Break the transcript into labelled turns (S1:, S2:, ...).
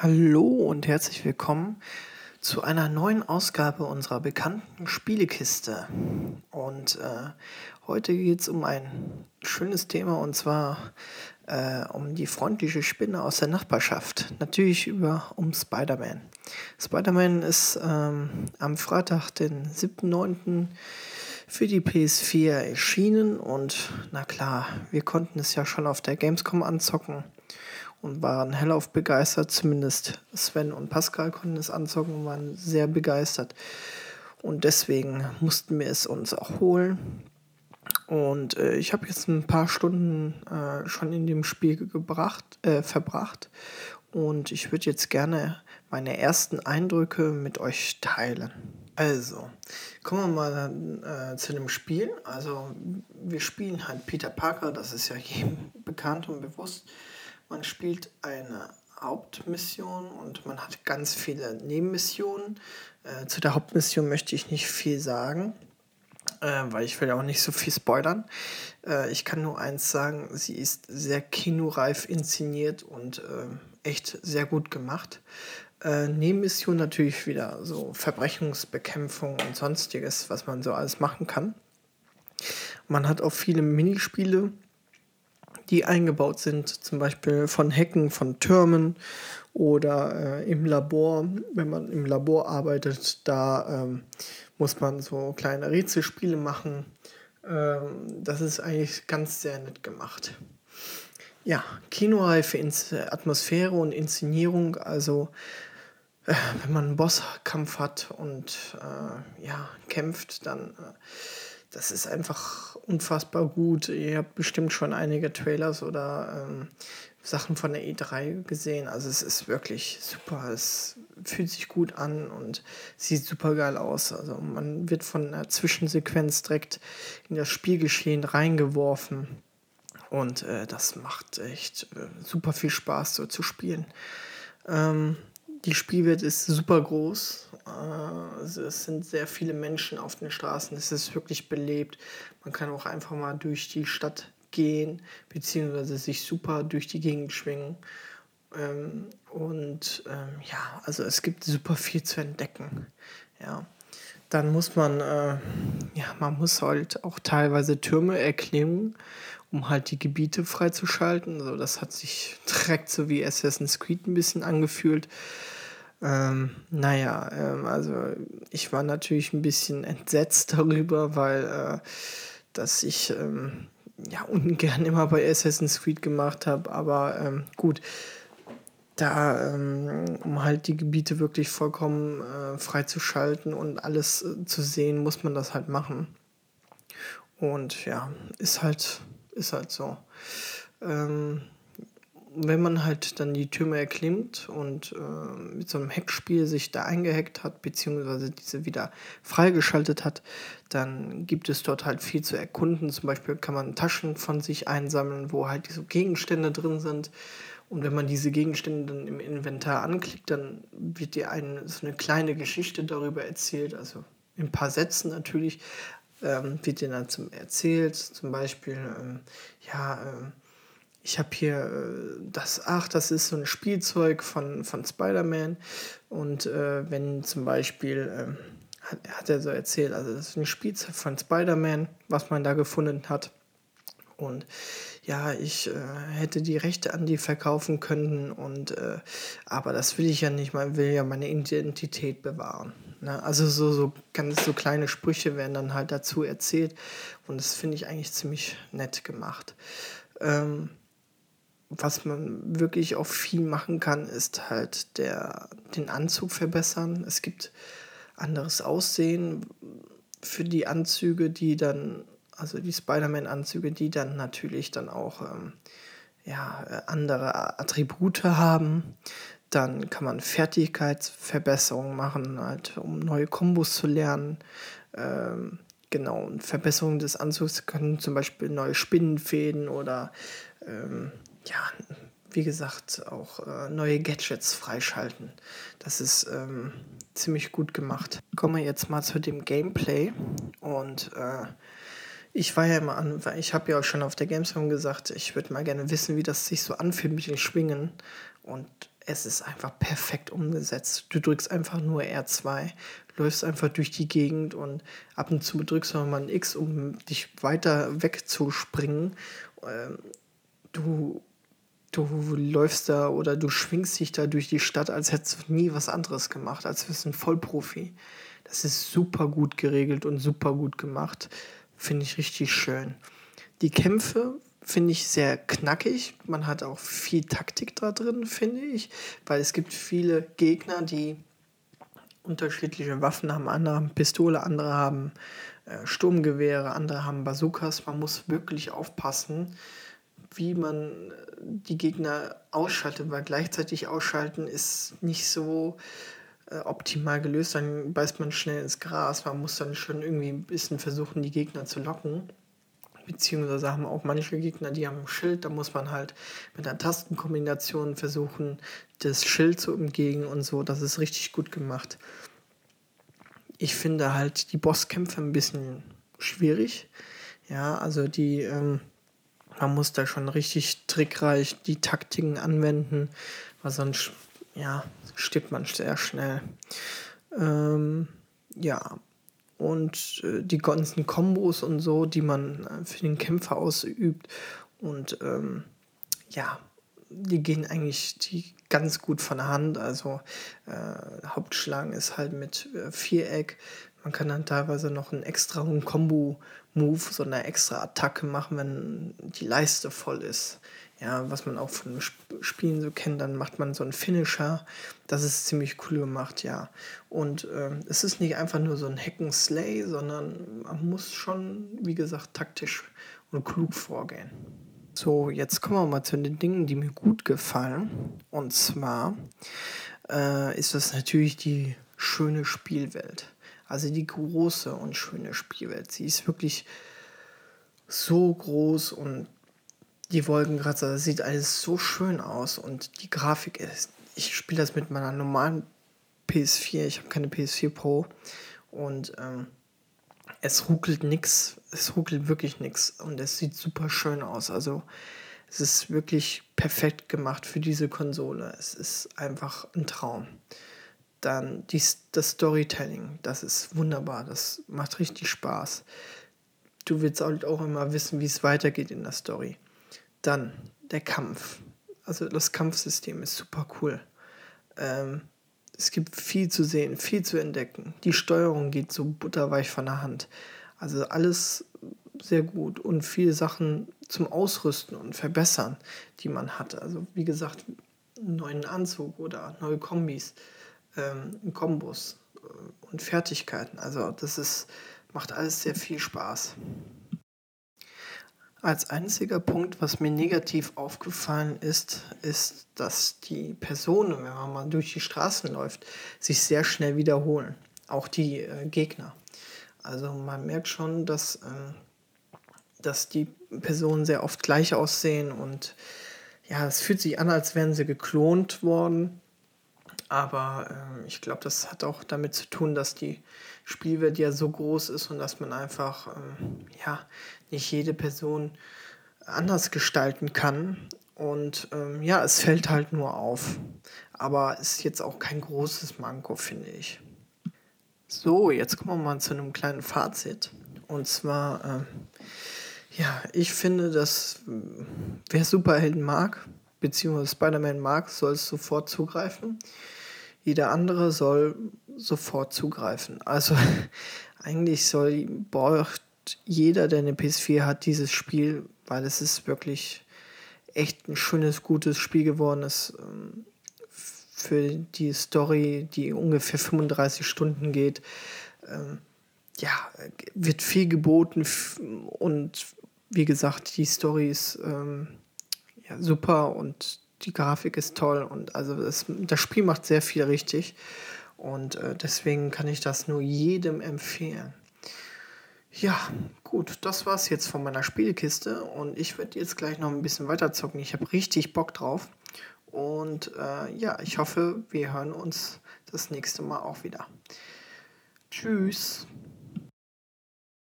S1: Hallo und herzlich willkommen zu einer neuen Ausgabe unserer bekannten Spielekiste. Und äh, heute geht es um ein schönes Thema und zwar äh, um die freundliche Spinne aus der Nachbarschaft. Natürlich über um Spider-Man. Spider-Man ist ähm, am Freitag, den 7.9. für die PS4 erschienen und na klar, wir konnten es ja schon auf der Gamescom anzocken und waren hellauf begeistert. Zumindest Sven und Pascal konnten es anzocken und waren sehr begeistert. Und deswegen mussten wir es uns auch holen. Und äh, ich habe jetzt ein paar Stunden äh, schon in dem Spiel gebracht, äh, verbracht. Und ich würde jetzt gerne meine ersten Eindrücke mit euch teilen. Also, kommen wir mal äh, zu dem Spiel. Also, wir spielen halt Peter Parker, das ist ja jedem bekannt und bewusst. Man spielt eine Hauptmission und man hat ganz viele Nebenmissionen. Äh, zu der Hauptmission möchte ich nicht viel sagen, äh, weil ich will ja auch nicht so viel spoilern. Äh, ich kann nur eins sagen, sie ist sehr kinoreif inszeniert und äh, echt sehr gut gemacht. Äh, Nebenmission natürlich wieder so Verbrechungsbekämpfung und sonstiges, was man so alles machen kann. Man hat auch viele Minispiele die eingebaut sind, zum Beispiel von Hecken, von Türmen oder äh, im Labor. Wenn man im Labor arbeitet, da ähm, muss man so kleine Rätselspiele machen. Ähm, das ist eigentlich ganz sehr nett gemacht. Ja, kinoreife Atmosphäre und Inszenierung, also äh, wenn man einen Bosskampf hat und äh, ja, kämpft, dann äh, das ist einfach unfassbar gut. Ihr habt bestimmt schon einige Trailers oder ähm, Sachen von der E3 gesehen. Also es ist wirklich super. Es fühlt sich gut an und sieht super geil aus. Also man wird von einer Zwischensequenz direkt in das Spielgeschehen reingeworfen. Und äh, das macht echt äh, super viel Spaß, so zu spielen. Ähm, die Spielwelt ist super groß. Äh, es sind sehr viele Menschen auf den Straßen. Es ist wirklich belebt. Man kann auch einfach mal durch die Stadt gehen, beziehungsweise sich super durch die Gegend schwingen. Ähm, und ähm, ja, also es gibt super viel zu entdecken. Ja. Dann muss man, äh, ja, man muss halt auch teilweise Türme erklimmen, um halt die Gebiete freizuschalten. Also das hat sich direkt so wie Assassin's Creed ein bisschen angefühlt. Ähm, naja, ähm, also ich war natürlich ein bisschen entsetzt darüber, weil äh, dass ich ähm, ja ungern immer bei Assassin's Creed gemacht habe, aber ähm, gut, da, ähm, um halt die Gebiete wirklich vollkommen äh, freizuschalten und alles äh, zu sehen, muss man das halt machen. Und ja, ist halt, ist halt so. Ähm, wenn man halt dann die Türme erklimmt und äh, mit so einem Heckspiel sich da eingehackt hat, beziehungsweise diese wieder freigeschaltet hat, dann gibt es dort halt viel zu erkunden. Zum Beispiel kann man Taschen von sich einsammeln, wo halt diese Gegenstände drin sind. Und wenn man diese Gegenstände dann im Inventar anklickt, dann wird dir eine, so eine kleine Geschichte darüber erzählt, also in ein paar Sätzen natürlich, ähm, wird dir dann zum erzählt, zum Beispiel, ähm, ja, ähm, ich habe hier äh, das, ach, das ist so ein Spielzeug von, von Spider-Man. Und äh, wenn zum Beispiel, äh, hat, hat er so erzählt, also das ist ein Spielzeug von Spider-Man, was man da gefunden hat. Und ja, ich äh, hätte die Rechte an die verkaufen können und äh, aber das will ich ja nicht, man will ja meine Identität bewahren. Ne? Also so, so ganz so kleine Sprüche werden dann halt dazu erzählt und das finde ich eigentlich ziemlich nett gemacht. Ähm, was man wirklich auch viel machen kann, ist halt der, den Anzug verbessern. Es gibt anderes Aussehen für die Anzüge, die dann, also die Spider-Man-Anzüge, die dann natürlich dann auch ähm, ja, andere Attribute haben. Dann kann man Fertigkeitsverbesserungen machen, halt, um neue Kombos zu lernen. Ähm, genau, und Verbesserungen des Anzugs können zum Beispiel neue Spinnenfäden oder ähm, ja, wie gesagt, auch äh, neue Gadgets freischalten. Das ist ähm, ziemlich gut gemacht. Kommen wir jetzt mal zu dem Gameplay. Und äh, ich war ja immer an, ich habe ja auch schon auf der Gamescom gesagt, ich würde mal gerne wissen, wie das sich so anfühlt mit den Schwingen. Und es ist einfach perfekt umgesetzt. Du drückst einfach nur R2, läufst einfach durch die Gegend und ab und zu drückst du nochmal ein X, um dich weiter wegzuspringen. Ähm, du, du läufst da oder du schwingst dich da durch die Stadt, als hättest du nie was anderes gemacht, als wärst du ein Vollprofi. Das ist super gut geregelt und super gut gemacht. Finde ich richtig schön. Die Kämpfe finde ich sehr knackig. Man hat auch viel Taktik da drin, finde ich, weil es gibt viele Gegner, die unterschiedliche Waffen haben. Andere haben Pistole, andere haben äh, Sturmgewehre, andere haben Bazookas. Man muss wirklich aufpassen, wie man äh, die Gegner ausschaltet, weil gleichzeitig ausschalten ist nicht so äh, optimal gelöst. Dann beißt man schnell ins Gras. Man muss dann schon irgendwie ein bisschen versuchen, die Gegner zu locken beziehungsweise haben auch manche Gegner, die haben ein Schild, da muss man halt mit einer Tastenkombination versuchen, das Schild zu umgehen und so. Das ist richtig gut gemacht. Ich finde halt die Bosskämpfe ein bisschen schwierig. Ja, also die, ähm, man muss da schon richtig trickreich die Taktiken anwenden, weil sonst, ja, stirbt man sehr schnell. Ähm, ja, und äh, die ganzen Kombos und so, die man äh, für den Kämpfer ausübt. Und ähm, ja, die gehen eigentlich die ganz gut von der Hand. Also äh, Hauptschlagen ist halt mit äh, Viereck. Man kann dann teilweise noch einen extra Combo-Move, so eine extra Attacke machen, wenn die Leiste voll ist ja, was man auch von Spielen so kennt, dann macht man so einen Finisher. Das ist ziemlich cool gemacht, ja. Und ähm, es ist nicht einfach nur so ein Hacken Slay, sondern man muss schon, wie gesagt, taktisch und klug vorgehen. So, jetzt kommen wir mal zu den Dingen, die mir gut gefallen. Und zwar äh, ist das natürlich die schöne Spielwelt. Also die große und schöne Spielwelt. Sie ist wirklich so groß und die Wolkenkratzer, das sieht alles so schön aus und die Grafik ist. Ich spiele das mit meiner normalen PS4, ich habe keine PS4 Pro und ähm, es ruckelt nichts, es ruckelt wirklich nichts und es sieht super schön aus. Also es ist wirklich perfekt gemacht für diese Konsole. Es ist einfach ein Traum. Dann die, das Storytelling, das ist wunderbar, das macht richtig Spaß. Du willst halt auch immer wissen, wie es weitergeht in der Story. Dann der Kampf. Also das Kampfsystem ist super cool. Ähm, es gibt viel zu sehen, viel zu entdecken. Die Steuerung geht so butterweich von der Hand. Also alles sehr gut und viele Sachen zum Ausrüsten und Verbessern, die man hat. Also wie gesagt, einen neuen Anzug oder neue Kombis, ähm, Kombos äh, und Fertigkeiten. Also das ist, macht alles sehr viel Spaß. Als einziger Punkt, was mir negativ aufgefallen ist, ist, dass die Personen, wenn man mal durch die Straßen läuft, sich sehr schnell wiederholen. Auch die äh, Gegner. Also man merkt schon, dass, äh, dass die Personen sehr oft gleich aussehen und ja, es fühlt sich an, als wären sie geklont worden. Aber äh, ich glaube, das hat auch damit zu tun, dass die Spielwelt ja so groß ist und dass man einfach ähm, ja, nicht jede Person anders gestalten kann. Und ähm, ja, es fällt halt nur auf. Aber ist jetzt auch kein großes Manko, finde ich. So, jetzt kommen wir mal zu einem kleinen Fazit. Und zwar, äh, ja, ich finde, dass wer Superhelden mag, beziehungsweise Spider-Man mag, soll es sofort zugreifen. Jeder andere soll sofort zugreifen. Also eigentlich soll braucht jeder, der eine PS4 hat, dieses Spiel, weil es ist wirklich echt ein schönes, gutes Spiel geworden ist. Ähm, für die Story, die ungefähr 35 Stunden geht. Ähm, ja, wird viel geboten und wie gesagt, die Story ist ähm, ja, super und die Grafik ist toll und also das, das Spiel macht sehr viel richtig und äh, deswegen kann ich das nur jedem empfehlen. Ja, gut, das war's jetzt von meiner Spielkiste und ich werde jetzt gleich noch ein bisschen weiter zocken. Ich habe richtig Bock drauf und äh, ja, ich hoffe, wir hören uns das nächste Mal auch wieder. Tschüss.